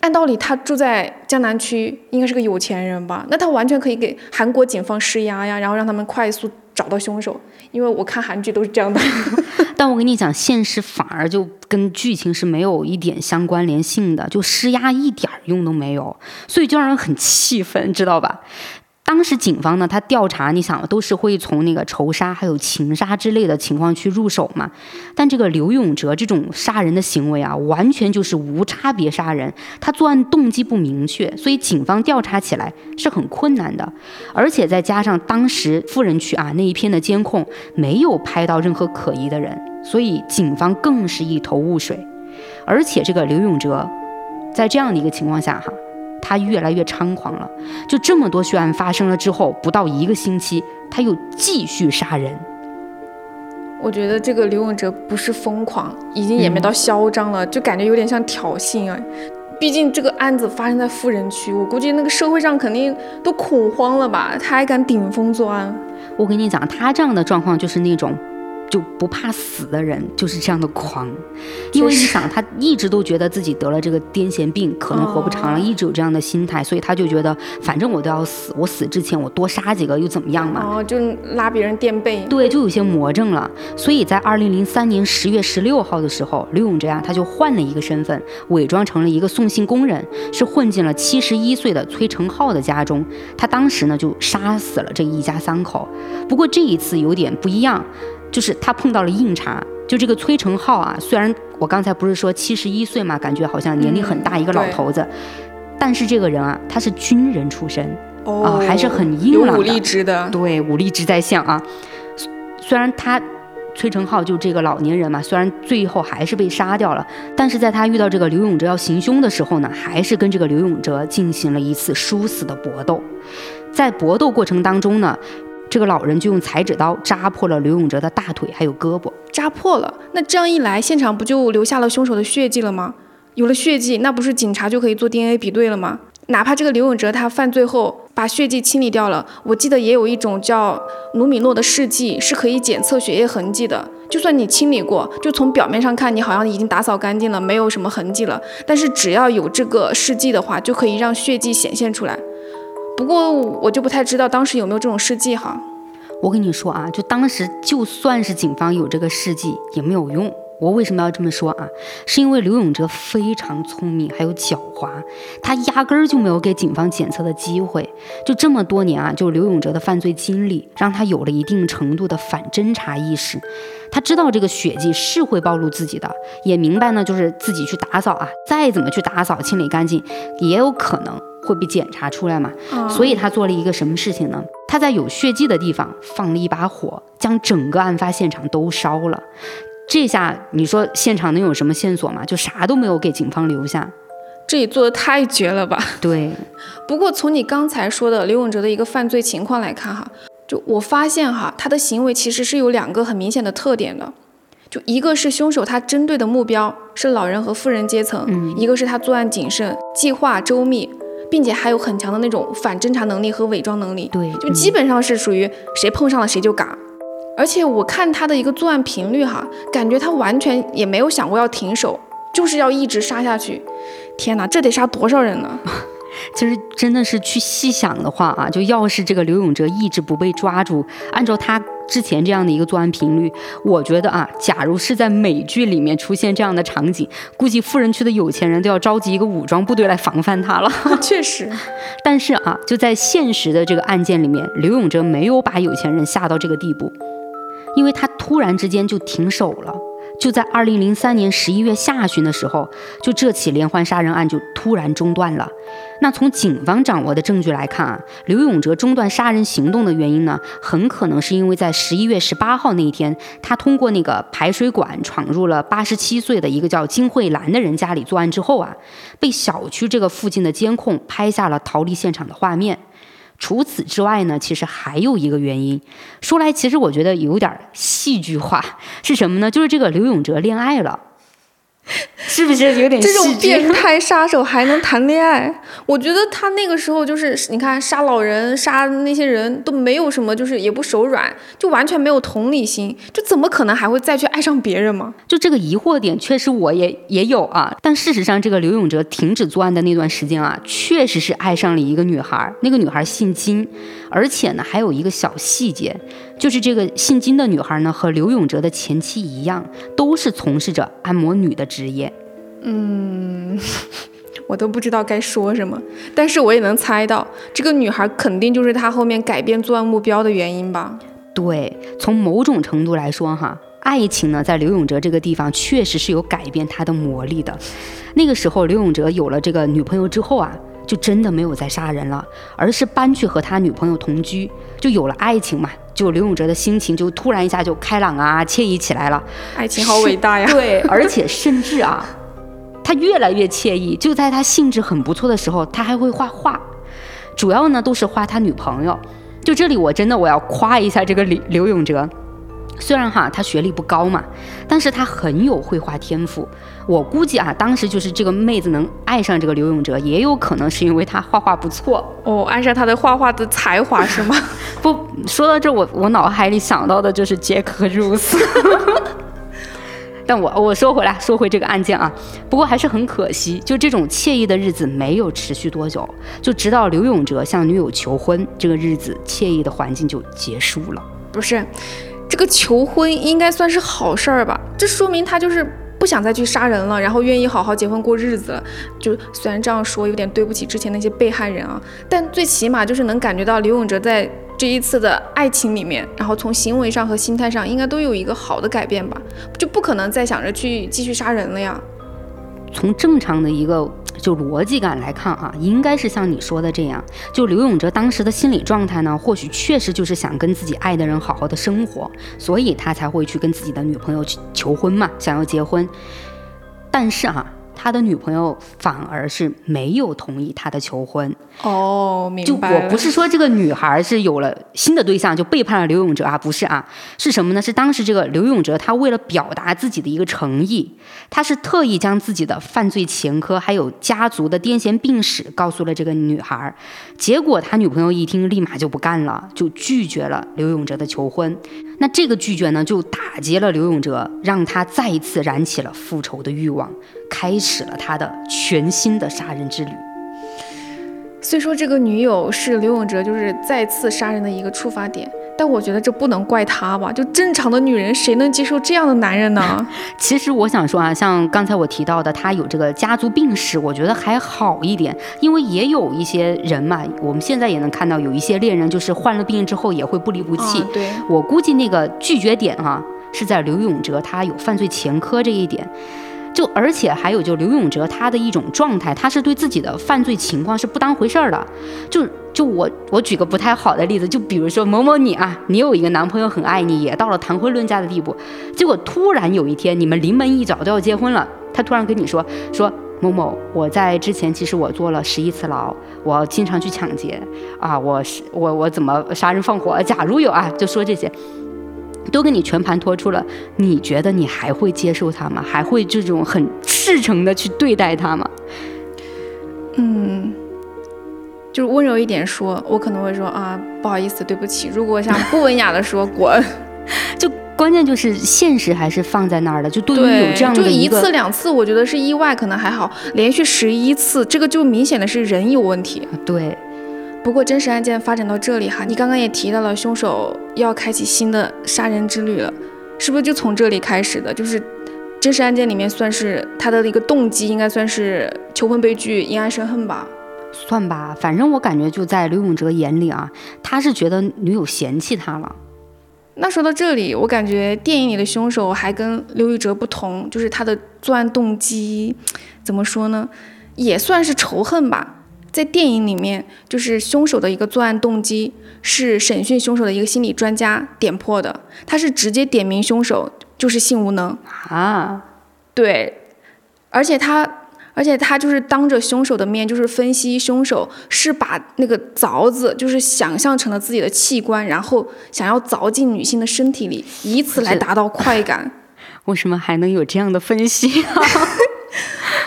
按道理他住在江南区，应该是个有钱人吧？那他完全可以给韩国警方施压呀，然后让他们快速找到凶手。因为我看韩剧都是这样的。<laughs> 但我跟你讲，现实反而就跟剧情是没有一点相关联性的，就施压一点儿用都没有，所以就让人很气愤，知道吧？当时警方呢，他调查，你想都是会从那个仇杀还有情杀之类的情况去入手嘛。但这个刘永哲这种杀人的行为啊，完全就是无差别杀人，他作案动机不明确，所以警方调查起来是很困难的。而且再加上当时富人区啊那一片的监控没有拍到任何可疑的人，所以警方更是一头雾水。而且这个刘永哲，在这样的一个情况下哈，他越来越猖狂了。就这么多血案发生了之后，不到一个星期，他又继续杀人。我觉得这个刘永哲不是疯狂，已经演变到嚣张了，就感觉有点像挑衅啊。毕竟这个案子发生在富人区，我估计那个社会上肯定都恐慌了吧？他还敢顶风作案？我跟你讲，他这样的状况就是那种。就不怕死的人就是这样的狂，因为你想，他一直都觉得自己得了这个癫痫病，可能活不长了，哦一直有这样的心态，所以他就觉得反正我都要死，我死之前我多杀几个又怎么样嘛？哦，就拉别人垫背。对，就有些魔怔了。所以在二零零三年十月十六号的时候，刘永哲啊，他就换了一个身份，伪装成了一个送信工人，是混进了七十一岁的崔成浩的家中。他当时呢就杀死了这一家三口。不过这一次有点不一样，就是他碰到了硬茬。就这个崔成浩啊，虽然我刚才不是说七十一岁嘛，感觉好像年龄很大一个老头子，但是这个人啊，他是军人出身。哦，还是很硬朗的力值的。对，武力值在线啊。虽虽然他崔成浩就这个老年人嘛，虽然最后还是被杀掉了，但是在他遇到这个刘永哲要行凶的时候呢，还是跟这个刘永哲进行了一次殊死的搏斗。在搏斗过程当中呢，这个老人就用裁纸刀扎破了刘永哲的大腿还有胳膊。扎破了，那这样一来，现场不就留下了凶手的血迹了吗？有了血迹，那不是警察就可以做 DNA 比对了吗？哪怕这个刘永哲他犯罪后把血迹清理掉了，我记得也有一种叫努米诺的试剂是可以检测血液痕迹的。就算你清理过，就从表面上看你好像已经打扫干净了，没有什么痕迹了，但是只要有这个试剂的话，就可以让血迹显现出来。不过我就不太知道当时有没有这种试剂哈。我跟你说啊，就当时就算是警方有这个试剂也没有用。我为什么要这么说啊？是因为刘永哲非常聪明，还有狡猾，他压根儿就没有给警方检测的机会。就这么多年啊，就刘永哲的犯罪经历，让他有了一定程度的反侦查意识。他知道这个血迹是会暴露自己的，也明白呢，就是自己去打扫啊，再怎么去打扫清理干净，也有可能会被检查出来嘛。所以他做了一个什么事情呢？他在有血迹的地方放了一把火，将整个案发现场都烧了。这下你说现场能有什么线索吗？就啥都没有给警方留下，这也做的太绝了吧？对。<laughs> 不过从你刚才说的刘永哲的一个犯罪情况来看，哈，就我发现哈，他的行为其实是有两个很明显的特点的，就一个是凶手他针对的目标是老人和富人阶层，一个是他作案谨慎、计划周密，并且还有很强的那种反侦查能力和伪装能力，对，就基本上是属于谁碰上了谁就嘎。而且我看他的一个作案频率哈，感觉他完全也没有想过要停手，就是要一直杀下去。天哪，这得杀多少人呢？<laughs> 其实真的是去细想的话啊，就要是这个刘永哲一直不被抓住，按照他之前这样的一个作案频率，我觉得啊，假如是在美剧里面出现这样的场景，估计富人区的有钱人都要召集一个武装部队来防范他了。<laughs> 确实，但是啊，就在现实的这个案件里面，刘永哲没有把有钱人吓到这个地步。因为他突然之间就停手了，就在二零零三年十一月下旬的时候，就这起连环杀人案就突然中断了。那从警方掌握的证据来看啊，刘永哲中断杀人行动的原因呢，很可能是因为在十一月十八号那一天，他通过那个排水管闯入了八十七岁的一个叫金慧兰的人家里作案之后啊，被小区这个附近的监控拍下了逃离现场的画面。除此之外呢，其实还有一个原因，说来其实我觉得有点戏剧化，是什么呢？就是这个刘永哲恋爱了。<laughs> 是不是有点这种变态杀手还能谈恋爱？我觉得他那个时候就是，你看杀老人、杀那些人都没有什么，就是也不手软，就完全没有同理心，就怎么可能还会再去爱上别人吗？就这个疑惑点，确实我也也有啊。但事实上，这个刘永哲停止作案的那段时间啊，确实是爱上了一个女孩，那个女孩姓金，而且呢还有一个小细节。就是这个姓金的女孩呢，和刘永哲的前妻一样，都是从事着按摩女的职业。嗯，<laughs> 我都不知道该说什么，但是我也能猜到，这个女孩肯定就是他后面改变作案目标的原因吧？对，从某种程度来说，哈，爱情呢，在刘永哲这个地方确实是有改变他的魔力的。那个时候，刘永哲有了这个女朋友之后啊。就真的没有再杀人了，而是搬去和他女朋友同居，就有了爱情嘛。就刘永哲的心情就突然一下就开朗啊，惬意起来了。爱情好伟大呀！对，而且甚至啊，他越来越惬意。就在他兴致很不错的时候，他还会画画，主要呢都是画他女朋友。就这里，我真的我要夸一下这个刘刘永哲。虽然哈他学历不高嘛，但是他很有绘画天赋。我估计啊，当时就是这个妹子能爱上这个刘永哲，也有可能是因为他画画不错哦，爱上他的画画的才华是吗？<laughs> 不，说到这，我我脑海里想到的就是杰克·鲁斯。但我我说回来，说回这个案件啊，不过还是很可惜，就这种惬意的日子没有持续多久，就直到刘永哲向女友求婚，这个日子惬意的环境就结束了。不是。这个求婚应该算是好事儿吧？这说明他就是不想再去杀人了，然后愿意好好结婚过日子了。就虽然这样说有点对不起之前那些被害人啊，但最起码就是能感觉到刘永哲在这一次的爱情里面，然后从行为上和心态上应该都有一个好的改变吧？就不可能再想着去继续杀人了呀。从正常的一个就逻辑感来看啊，应该是像你说的这样。就刘永哲当时的心理状态呢，或许确实就是想跟自己爱的人好好的生活，所以他才会去跟自己的女朋友去求婚嘛，想要结婚。但是啊。他的女朋友反而是没有同意他的求婚哦，明白。就我不是说这个女孩是有了新的对象就背叛了刘永哲啊，不是啊，是什么呢？是当时这个刘永哲他为了表达自己的一个诚意，他是特意将自己的犯罪前科还有家族的癫痫病史告诉了这个女孩，结果他女朋友一听立马就不干了，就拒绝了刘永哲的求婚。那这个拒绝呢，就打击了刘永哲，让他再一次燃起了复仇的欲望。开始了他的全新的杀人之旅。虽说这个女友是刘永哲就是再次杀人的一个触发点，但我觉得这不能怪他吧？就正常的女人谁能接受这样的男人呢？<laughs> 其实我想说啊，像刚才我提到的，他有这个家族病史，我觉得还好一点，因为也有一些人嘛，我们现在也能看到有一些恋人就是患了病之后也会不离不弃。对，我估计那个拒绝点哈是在刘永哲他有犯罪前科这一点。就而且还有就刘永哲他的一种状态，他是对自己的犯罪情况是不当回事儿的。就就我我举个不太好的例子，就比如说某某你啊，你有一个男朋友很爱你，也到了谈婚论嫁的地步，结果突然有一天你们临门一脚都要结婚了，他突然跟你说说某某，我在之前其实我坐了十一次牢，我经常去抢劫啊，我是我我怎么杀人放火？假如有啊，就说这些。都给你全盘托出了，你觉得你还会接受他吗？还会这种很赤诚的去对待他吗？嗯，就是温柔一点说，我可能会说啊，不好意思，对不起。如果像不文雅的说，滚。<laughs> 就关键就是现实还是放在那儿的。就对于有这样的一次两次，我觉得是意外，可能还好。连续十一次，这个就明显的是人有问题。对。不过真实案件发展到这里哈，你刚刚也提到了凶手要开启新的杀人之旅了，是不是就从这里开始的？就是真实案件里面算是他的一个动机，应该算是求婚悲剧，因爱生恨吧？算吧，反正我感觉就在刘永哲眼里啊，他是觉得女友嫌弃他了。那说到这里，我感觉电影里的凶手还跟刘宇哲不同，就是他的作案动机怎么说呢？也算是仇恨吧。在电影里面，就是凶手的一个作案动机是审讯凶手的一个心理专家点破的，他是直接点名凶手就是性无能啊，对，而且他，而且他就是当着凶手的面，就是分析凶手是把那个凿子就是想象成了自己的器官，然后想要凿进女性的身体里，以此来达到快感。<laughs> 为什么还能有这样的分析啊？<laughs>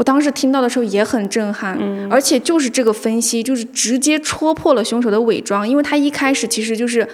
我当时听到的时候也很震撼，而且就是这个分析，就是直接戳破了凶手的伪装，因为他一开始其实就是。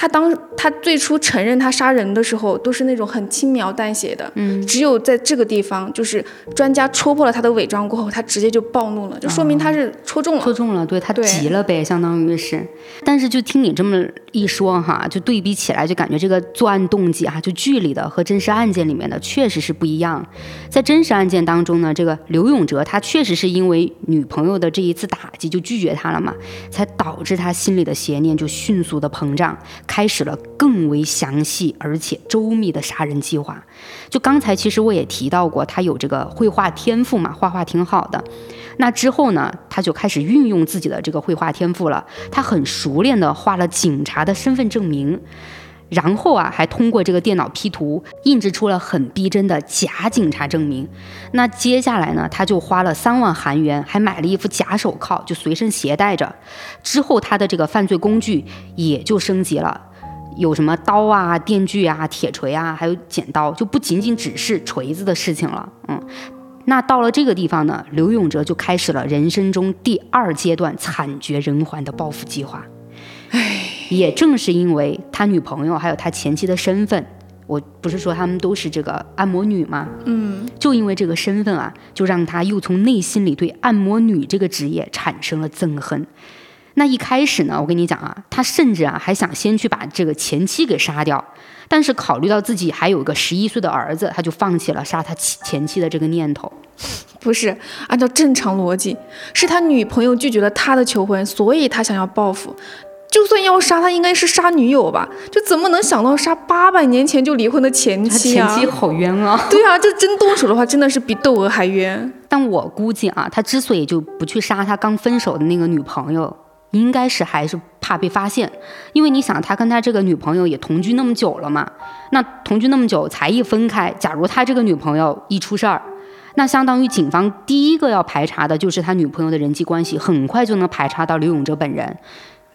他当他最初承认他杀人的时候，都是那种很轻描淡写的。嗯，只有在这个地方，就是专家戳破了他的伪装过后，他直接就暴怒了，就说明他是戳中了。戳中了，对他急了呗，相当于是。但是就听你这么一说哈，就对比起来，就感觉这个作案动机啊，就剧里的和真实案件里面的确实是不一样。在真实案件当中呢，这个刘永哲他确实是因为女朋友的这一次打击就拒绝他了嘛，才导致他心里的邪念就迅速的膨胀。开始了更为详细而且周密的杀人计划。就刚才其实我也提到过，他有这个绘画天赋嘛，画画挺好的。那之后呢，他就开始运用自己的这个绘画天赋了。他很熟练的画了警察的身份证明，然后啊，还通过这个电脑 P 图印制出了很逼真的假警察证明。那接下来呢，他就花了三万韩元，还买了一副假手铐，就随身携带着。之后他的这个犯罪工具也就升级了。有什么刀啊、电锯啊、铁锤啊，还有剪刀，就不仅仅只是锤子的事情了。嗯，那到了这个地方呢，刘永哲就开始了人生中第二阶段惨绝人寰的报复计划。唉，也正是因为他女朋友还有他前妻的身份，我不是说他们都是这个按摩女吗？嗯，就因为这个身份啊，就让他又从内心里对按摩女这个职业产生了憎恨。那一开始呢，我跟你讲啊，他甚至啊还想先去把这个前妻给杀掉，但是考虑到自己还有个十一岁的儿子，他就放弃了杀他前妻的这个念头。不是按照正常逻辑，是他女朋友拒绝了他的求婚，所以他想要报复。就算要杀他，应该是杀女友吧？就怎么能想到杀八百年前就离婚的前他妻啊？前妻好冤啊！<laughs> 对啊，这真动手的话，真的是比窦娥还冤。但我估计啊，他之所以就不去杀他刚分手的那个女朋友，应该是还是怕被发现，因为你想，他跟他这个女朋友也同居那么久了嘛，那同居那么久才一分开，假如他这个女朋友一出事儿，那相当于警方第一个要排查的就是他女朋友的人际关系，很快就能排查到刘永哲本人，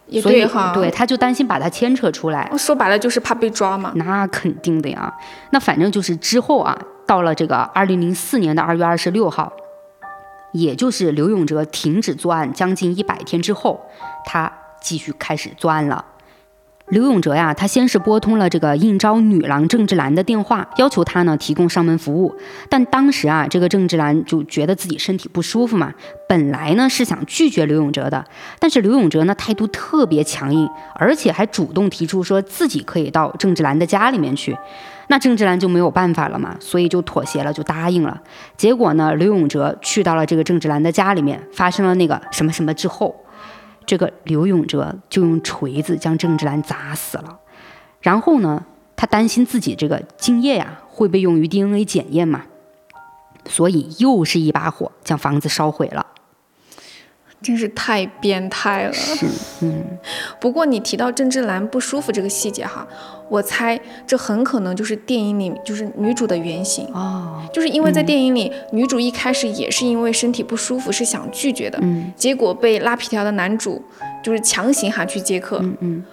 也所以对哈，对，他就担心把他牵扯出来，说白了就是怕被抓嘛。那肯定的呀。那反正就是之后啊，到了这个二零零四年的二月二十六号，也就是刘永哲停止作案将近一百天之后，他继续开始作案了。刘永哲呀，他先是拨通了这个应招女郎郑志兰的电话，要求她呢提供上门服务。但当时啊，这个郑志兰就觉得自己身体不舒服嘛，本来呢是想拒绝刘永哲的，但是刘永哲呢态度特别强硬，而且还主动提出说自己可以到郑志兰的家里面去。那郑志兰就没有办法了嘛，所以就妥协了，就答应了。结果呢，刘永哲去到了这个郑志兰的家里面，发生了那个什么什么之后，这个刘永哲就用锤子将郑志兰砸死了。然后呢，他担心自己这个精液呀会被用于 DNA 检验嘛，所以又是一把火将房子烧毁了。真是太变态了。是，嗯，<laughs> 不过你提到郑志兰不舒服这个细节哈，我猜这很可能就是电影里就是女主的原型，哦，就是因为在电影里、女主一开始也是因为身体不舒服是想拒绝的，嗯结果被拉皮条的男主就是强行喊去接客。嗯嗯，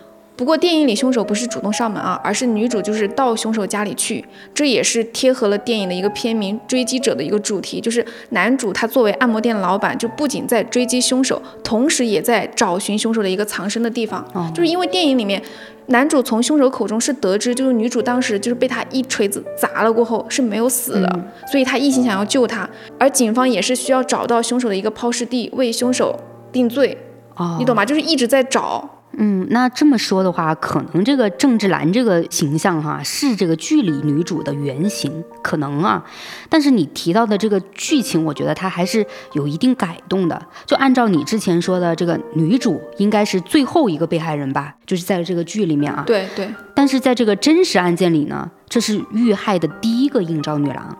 不过电影里凶手不是主动上门啊，而是女主就是到凶手家里去，这也是贴合了电影的一个片名《追击者》的一个主题，就是男主他作为按摩店老板，就不仅在追击凶手，同时也在找寻凶手的一个藏身的地方。哦就是因为电影里面。男主从凶手口中是得知，就是女主当时就是被他一锤子砸了过后是没有死的，嗯所以他一心想要救她，而警方也是需要找到凶手的一个抛尸地，为凶手定罪，哦，你懂吗？就是一直在找。嗯，那这么说的话，可能这个郑志兰这个形象哈、是这个剧里女主的原型，可能啊。但是你提到的这个剧情，我觉得它还是有一定改动的。就按照你之前说的，这个女主应该是最后一个被害人吧？就是在这个剧里面啊。对对，但是在这个真实案件里呢，这是遇害的第一个应召女郎。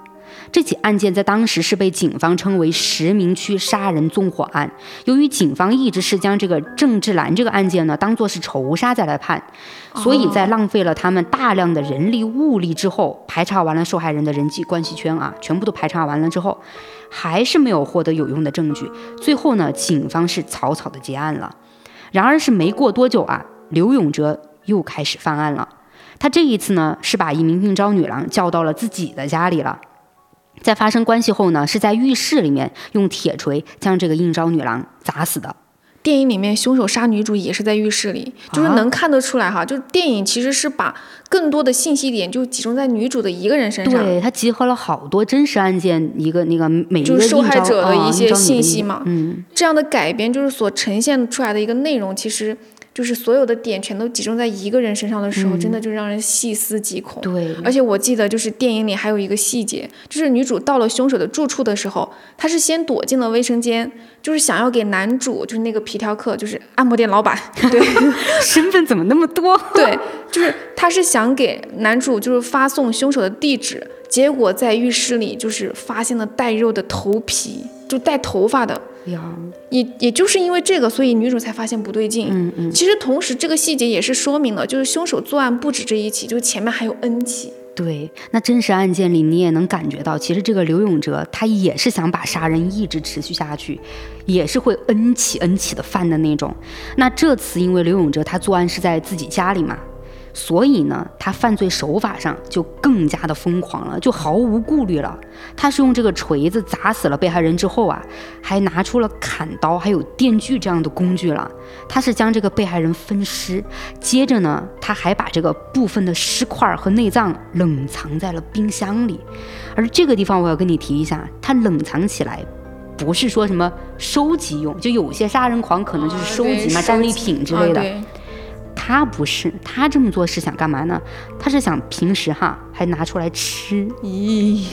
这起案件在当时是被警方称为石明区杀人纵火案。由于警方一直是将这个郑志兰这个案件呢当做是仇杀再来判，所以在浪费了他们大量的人力物力之后，排查完了受害人的人际关系圈啊，全部都排查完了之后，还是没有获得有用的证据。最后呢，警方是草草的结案了。然而是没过多久啊，刘永哲又开始犯案了。他这一次呢，是把一名应招女郎叫到了自己的家里了。在发生关系后呢，是在浴室里面用铁锤将这个应招女郎砸死的。电影里面凶手杀女主也是在浴室里，就是啊能看得出来哈，就是电影其实是把更多的信息点就集中在女主的一个人身上，对，它集合了好多真实案件，一个那个每一个应招害者的啊一些信息嘛。嗯，这样的改编就是所呈现出来的一个内容，其实就是所有的点全都集中在一个人身上的时候，真的就让人细思极恐。对，而且我记得，就是电影里还有一个细节，就是女主到了凶手的住处的时候，她是先躲进了卫生间，就是想要给男主，就是那个皮条客，就是按摩店老板，<laughs> 对 <laughs> 身份怎么那么多？对，就是她是想给男主就是发送凶手的地址，结果在浴室里就是发现了带肉的头皮，就带头发的，呀，也也就是因为这个，所以女主才发现不对劲。嗯嗯，其实同时这个细节也是说明了，就是凶手作案不止这一起，就是前面还有 N 起。对，那真实案件里你也能感觉到，其实这个刘永哲他也是想把杀人一直持续下去，也是会 N 起 N 起的犯的那种。那这次因为刘永哲他作案是在自己家里嘛，所以呢，他犯罪手法上就更加的疯狂了，就毫无顾虑了。他是用这个锤子砸死了被害人之后啊，还拿出了砍刀还有电锯这样的工具了。他是将这个被害人分尸，接着呢，他还把这个部分的尸块和内脏冷藏在了冰箱里。而这个地方我要跟你提一下，它冷藏起来。不是说什么收集用，就有些杀人狂可能就是收集嘛，战利品之类的。他不是，他这么做是想干嘛呢？他是想平时哈还拿出来吃。咦，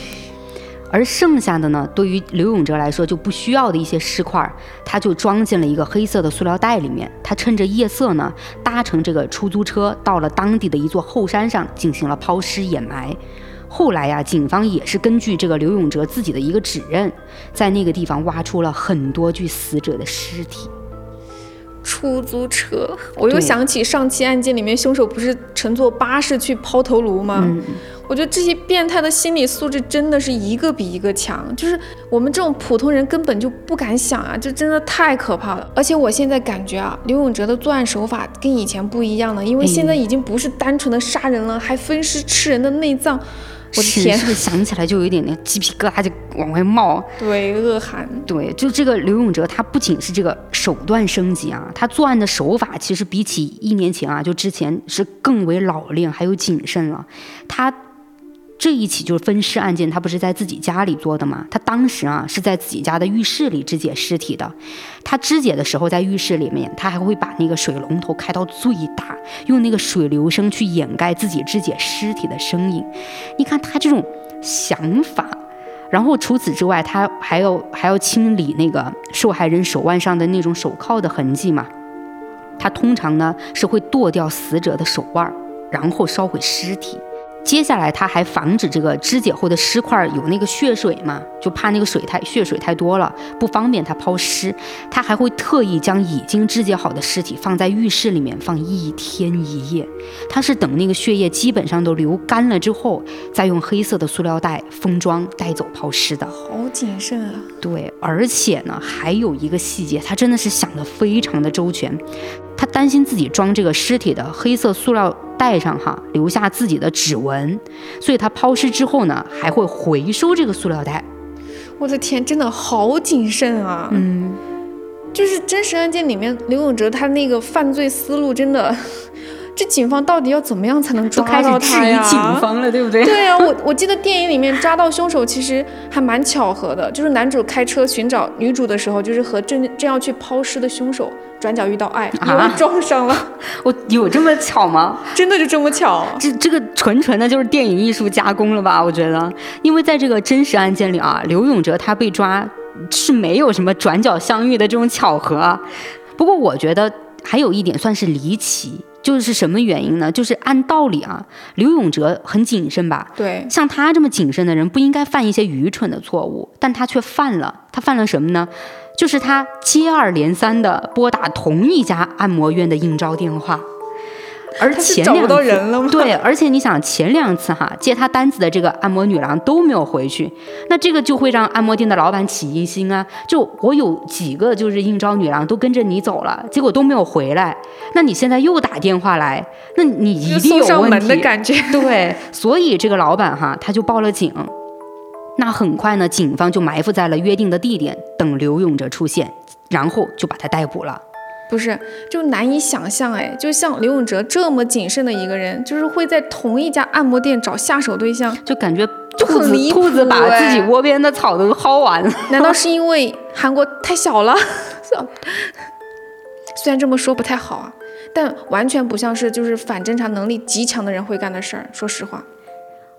而剩下的呢，对于刘永哲来说就不需要的一些尸块，他就装进了一个黑色的塑料袋里面。他趁着夜色呢，搭乘这个出租车到了当地的一座后山上，进行了抛尸掩埋。后来呀，警方也是根据这个刘永哲自己的一个指认，在那个地方挖出了很多具死者的尸体。出租车，我又想起上期案件里面凶手不是乘坐巴士去抛头颅吗？我觉得这些变态的心理素质真的是一个比一个强，就是我们这种普通人根本就不敢想啊，这真的太可怕了。而且我现在感觉啊，刘永哲的作案手法跟以前不一样了，因为现在已经不是单纯的杀人了，还分尸吃人的内脏。我的天，是不是想起来就有一点点鸡皮疙瘩就往外冒？对，恶寒。对，就这个刘永哲，他不仅是这个手段升级啊，他作案的手法其实比起一年前啊，就之前是更为老练还有谨慎了。他。这一起就是分尸案件，他不是在自己家里做的吗？他当时啊是在自己家的浴室里肢解尸体的。他肢解的时候在浴室里面，他还会把那个水龙头开到最大，用那个水流声去掩盖自己肢解尸体的声音。你看他这种想法，然后除此之外，他还要还要清理那个受害人手腕上的那种手铐的痕迹嘛。他通常呢是会剁掉死者的手腕，然后烧毁尸体。接下来，他还防止这个肢解后的尸块有那个血水嘛，就怕那个水太血水太多了，不方便他抛尸。他还会特意将已经肢解好的尸体放在浴室里面放一天一夜。他是等那个血液基本上都流干了之后，再用黑色的塑料袋封装带走抛尸的。好谨慎啊！对，而且呢，还有一个细节，他真的是想的非常的周全。他担心自己装这个尸体的黑色塑料。袋上哈，留下自己的指纹，所以他抛尸之后呢，还会回收这个塑料袋。我的天，真的好谨慎啊！嗯，就是真实案件里面刘永哲他那个犯罪思路真的。这警方到底要怎么样才能抓到他呀？警方了，对不对？对呀，我我记得电影里面抓到凶手其实还蛮巧合的，就是男主开车寻找女主的时候，就是和正正要去抛尸的凶手转角遇到爱，因为撞上了。<laughs> 我有这么巧吗？真的就这么巧？这这个纯纯的就是电影艺术加工了吧？我觉得，因为在这个真实案件里啊，刘永哲他被抓是没有什么转角相遇的这种巧合。不过我觉得还有一点算是离奇。就是什么原因呢？就是按道理啊，刘永哲很谨慎吧？对，像他这么谨慎的人不应该犯一些愚蠢的错误，但他却犯了。他犯了什么呢？就是他接二连三的拨打同一家按摩院的应招电话。而前两次 <laughs> 对，而且你想前两次哈接他单子的这个按摩女郎都没有回去，那这个就会让按摩店的老板起疑心啊。就我有几个就是应招女郎都跟着你走了，结果都没有回来，那你现在又打电话来，那你一定有问题。的感觉。对，所以这个老板哈他就报了警。那很快呢，警方就埋伏在了约定的地点等刘永哲出现，然后就把他逮捕了。不是，就难以想象哎，就像刘永哲这么谨慎的一个人，就是会在同一家按摩店找下手对象，就感觉就很离谱，兔子把自己窝边的草都薅完了。难道是因为韩国太小了？<laughs> 虽然这么说不太好啊，但完全不像是就是反侦查能力极强的人会干的事儿。说实话，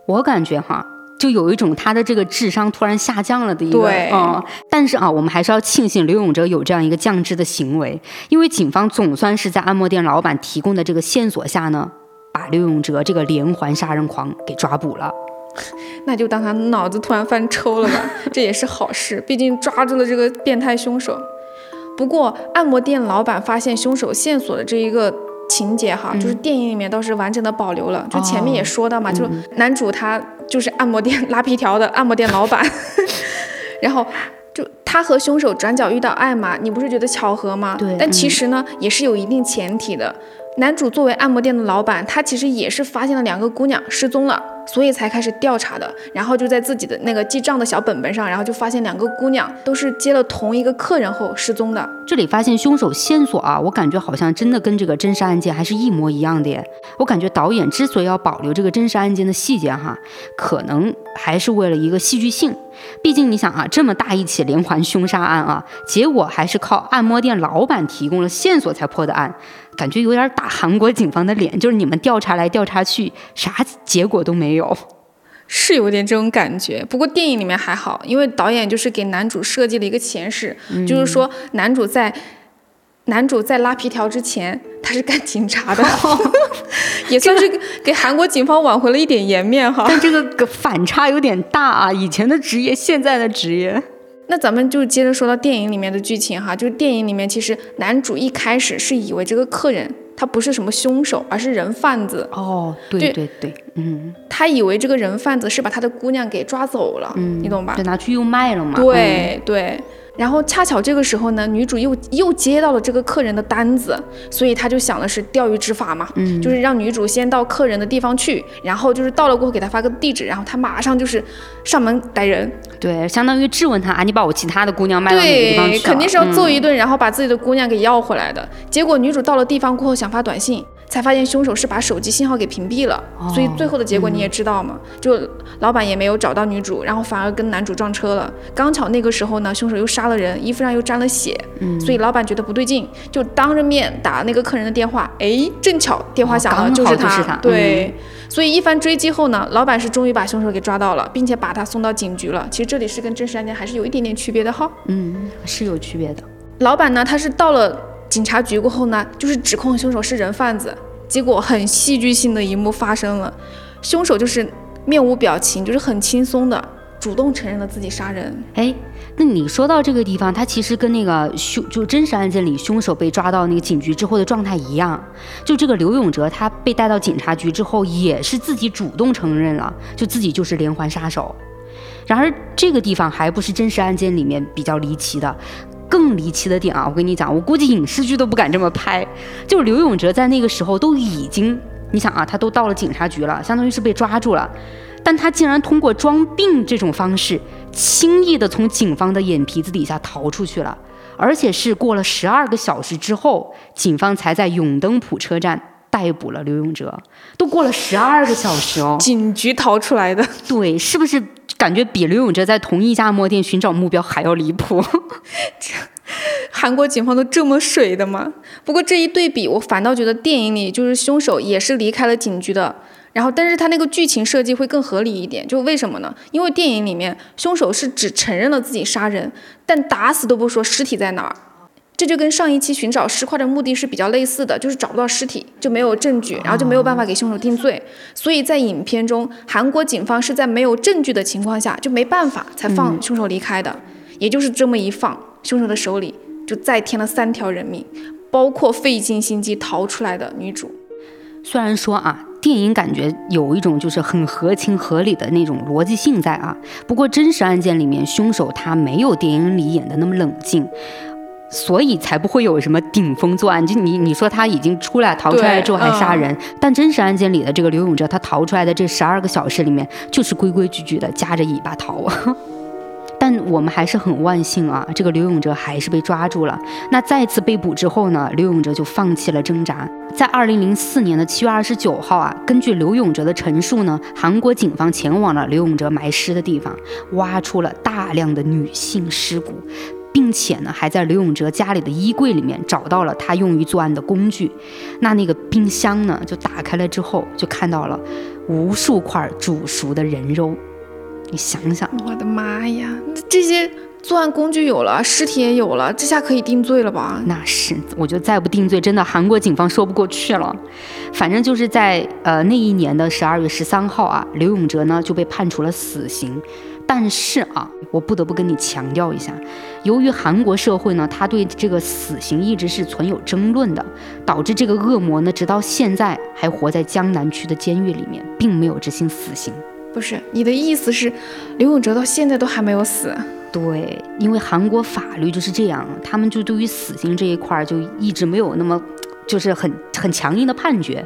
我感觉哈。就有一种他的这个智商突然下降了的一个，嗯，但是啊，我们还是要庆幸刘永哲有这样一个降智的行为，因为警方总算是在按摩店老板提供的这个线索下呢，把刘永哲这个连环杀人狂给抓捕了。<laughs> 那就当他脑子突然翻抽了吧，这也是好事，毕竟抓住了这个变态凶手。不过，按摩店老板发现凶手线索的这一个。情节哈，就是电影里面倒是完整的保留了。就前面也说到嘛，就男主他就是按摩店拉皮条的按摩店老板，<laughs> 然后就他和凶手转角遇到爱嘛，你不是觉得巧合吗？对。但其实呢，也是有一定前提的。男主作为按摩店的老板，他其实也是发现了两个姑娘失踪了。所以才开始调查的，然后就在自己的那个记账的小本本上，然后就发现两个姑娘都是接了同一个客人后失踪的。这里发现凶手线索啊，我感觉好像真的跟这个真实案件还是一模一样的耶。我感觉导演之所以要保留这个真实案件的细节哈，可能还是为了一个戏剧性。毕竟你想啊，这么大一起连环凶杀案啊，结果还是靠按摩店老板提供了线索才破的案。感觉有点打韩国警方的脸，就是你们调查来调查去，啥结果都没有。是有点这种感觉。不过电影里面还好，因为导演就是给男主设计了一个前世，就是说男主在男主在拉皮条之前，他是干警察的，<laughs> 也算是给韩国警方挽回了一点颜面哈。但这个反差有点大啊，以前的职业，现在的职业。那咱们就接着说到电影里面的剧情哈，就是电影里面其实男主一开始是以为这个客人他不是什么凶手，而是人贩子。哦，对对对，嗯，他以为这个人贩子是把他的姑娘给抓走了，嗯，你懂吧？就拿去又卖了嘛。对对。然后恰巧这个时候呢，女主又又接到了这个客人的单子，所以她就想的是钓鱼执法嘛，嗯，就是让女主先到客人的地方去，然后就是到了过后给他发个地址，然后他马上就是上门逮人，对，相当于质问他啊，你把我其他的姑娘卖到哪个地方去对，肯定是要揍一顿，然后把自己的姑娘给要回来的。结果女主到了地方过后想发短信。才发现凶手是把手机信号给屏蔽了，所以最后的结果你也知道嘛，就老板也没有找到女主，然后反而跟男主撞车了。刚巧那个时候呢，凶手又杀了人，衣服上又沾了血，嗯所以老板觉得不对劲，就当着面打那个客人的电话。哎，正巧电话响了，就是他。对，所以一番追击后呢，老板是终于把凶手给抓到了，并且把他送到警局了。其实这里是跟真实案件还是有一点点区别的哈。嗯，是有区别的。老板呢，他是到了。警察局过后呢，就是指控凶手是人贩子。结果很戏剧性的一幕发生了，凶手就是面无表情，就是很轻松的主动承认了自己杀人。哎，那你说到这个地方，他其实跟那个凶就真实案件里凶手被抓到那个警局之后的状态一样。就这个刘永哲，他被带到警察局之后，也是自己主动承认了，就自己就是连环杀手。然而这个地方还不是真实案件里面比较离奇的。更离奇的点啊，我跟你讲，我估计影视剧都不敢这么拍。就是刘永哲在那个时候都已经，你想啊，他都到了警察局了，相当于是被抓住了，但他竟然通过装病这种方式，轻易的从警方的眼皮子底下逃出去了，而且是过了十二个小时之后，警方才在永登浦车站逮捕了刘永哲。都过了十二个小时哦，警局逃出来的，对，是不是？感觉比刘永哲在同一家摩店寻找目标还要离谱。<laughs> 韩国警方都这么水的吗？不过这一对比，我反倒觉得电影里就是凶手也是离开了警局的。然后，但是他那个剧情设计会更合理一点。就为什么呢？因为电影里面凶手是只承认了自己杀人，但打死都不说尸体在哪儿。这就跟上一期寻找尸块的目的是比较类似的，就是找不到尸体就没有证据，然后就没有办法给凶手定罪。所以在影片中，韩国警方是在没有证据的情况下就没办法才放凶手离开的。也就是这么一放，凶手的手里就再添了三条人命，包括费尽心机逃出来的女主。虽然说啊，电影感觉有一种就是很合情合理的那种逻辑性在啊，不过真实案件里面凶手他没有电影里演的那么冷静。所以才不会有什么顶风作案。就你你说他已经出来逃出来之后还杀人，但真实案件里的这个刘永哲，他逃出来的这十二个小时里面，就是规规矩矩的夹着尾巴逃。<laughs> 但我们还是很万幸啊，这个刘永哲还是被抓住了。那再次被捕之后呢，刘永哲就放弃了挣扎。在二零零四年的七月二十九号啊，根据刘永哲的陈述呢，韩国警方前往了刘永哲埋尸的地方，挖出了大量的女性尸骨。并且呢，还在刘永哲家里的衣柜里面找到了他用于作案的工具。那那个冰箱呢，就打开了之后，就看到了无数块煮熟的人肉。你想想，我的妈呀，这些作案工具有了，尸体也有了，这下可以定罪了吧？那是，我觉得再不定罪，真的韩国警方说不过去了。反正就是在呃那一年的十二月十三号啊，刘永哲呢就被判处了死刑。但是啊，我不得不跟你强调一下，由于韩国社会呢，他对这个死刑一直是存有争论的，导致这个恶魔呢，直到现在还活在江南区的监狱里面，并没有执行死刑。不是你的意思是，刘永哲到现在都还没有死？对，因为韩国法律就是这样，他们就对于死刑这一块儿就一直没有那么，就是很很强硬的判决，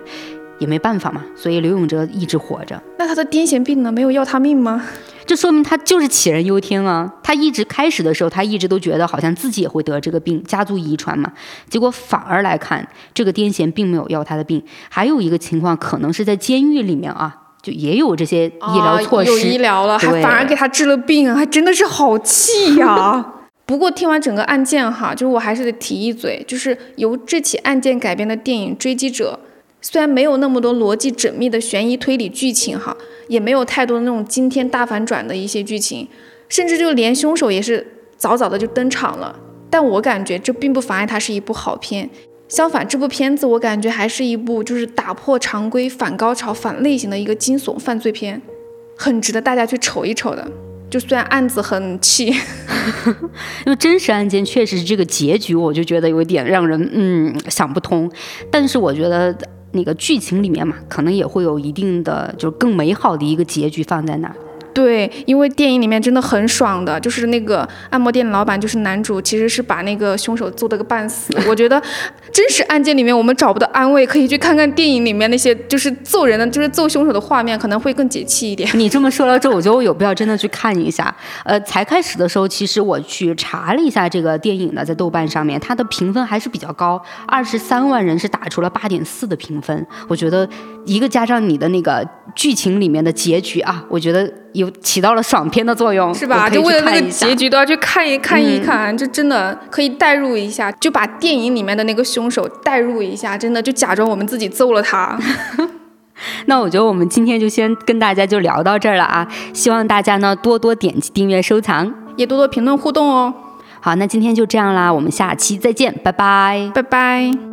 也没办法嘛，所以刘永哲一直活着。那他的癫痫病呢？没有要他命吗？<laughs> 这说明他就是杞人忧天啊！他一直开始的时候，他一直都觉得好像自己也会得这个病，家族遗传嘛。结果反而来看，这个癫痫并没有要他的病。还有一个情况，可能是在监狱里面啊，就也有这些医疗措施，有医疗了，还反而给他治了病，还真的是好气呀！<laughs> 不过听完整个案件哈，就是我还是得提一嘴，就是由这起案件改编的电影《追击者》，虽然没有那么多逻辑缜密的悬疑推理剧情哈。也没有太多那种惊天大反转的一些剧情，甚至就连凶手也是早早的就登场了。但我感觉这并不妨碍它是一部好片，相反，这部片子我感觉还是一部就是打破常规、反高潮、反类型的一个惊悚犯罪片，很值得大家去瞅一瞅的。就虽然案子很气，<laughs> 因为真实案件确实是这个结局，我就觉得有点让人嗯想不通。但是我觉得那个剧情里面嘛，可能也会有一定的就是更美好的一个结局放在那儿。对，因为电影里面真的很爽的，就是那个按摩店老板，就是男主，其实是把那个凶手揍得个半死。我觉得真实案件里面我们找不到安慰，可以去看看电影里面那些就是揍人的，就是揍凶手的画面，可能会更解气一点。你这么说了之后，我觉得我有必要真的去看一下。呃，才开始的时候，其实我去查了一下这个电影呢，在豆瓣上面，它的评分还是比较高，二十三万人是打出了八点四的评分。我觉得一个加上你的那个剧情里面的结局啊，我觉得。有起到了爽片的作用，是吧？就为了那个结局都要去看一看一看，就真的可以代入一下，就把电影里面的那个凶手代入一下，真的就假装我们自己揍了他。<laughs> 那我觉得我们今天就先跟大家就聊到这儿了啊！希望大家呢多多点击订阅、收藏，也多多评论互动哦。好，那今天就这样啦，我们下期再见，拜拜，拜拜。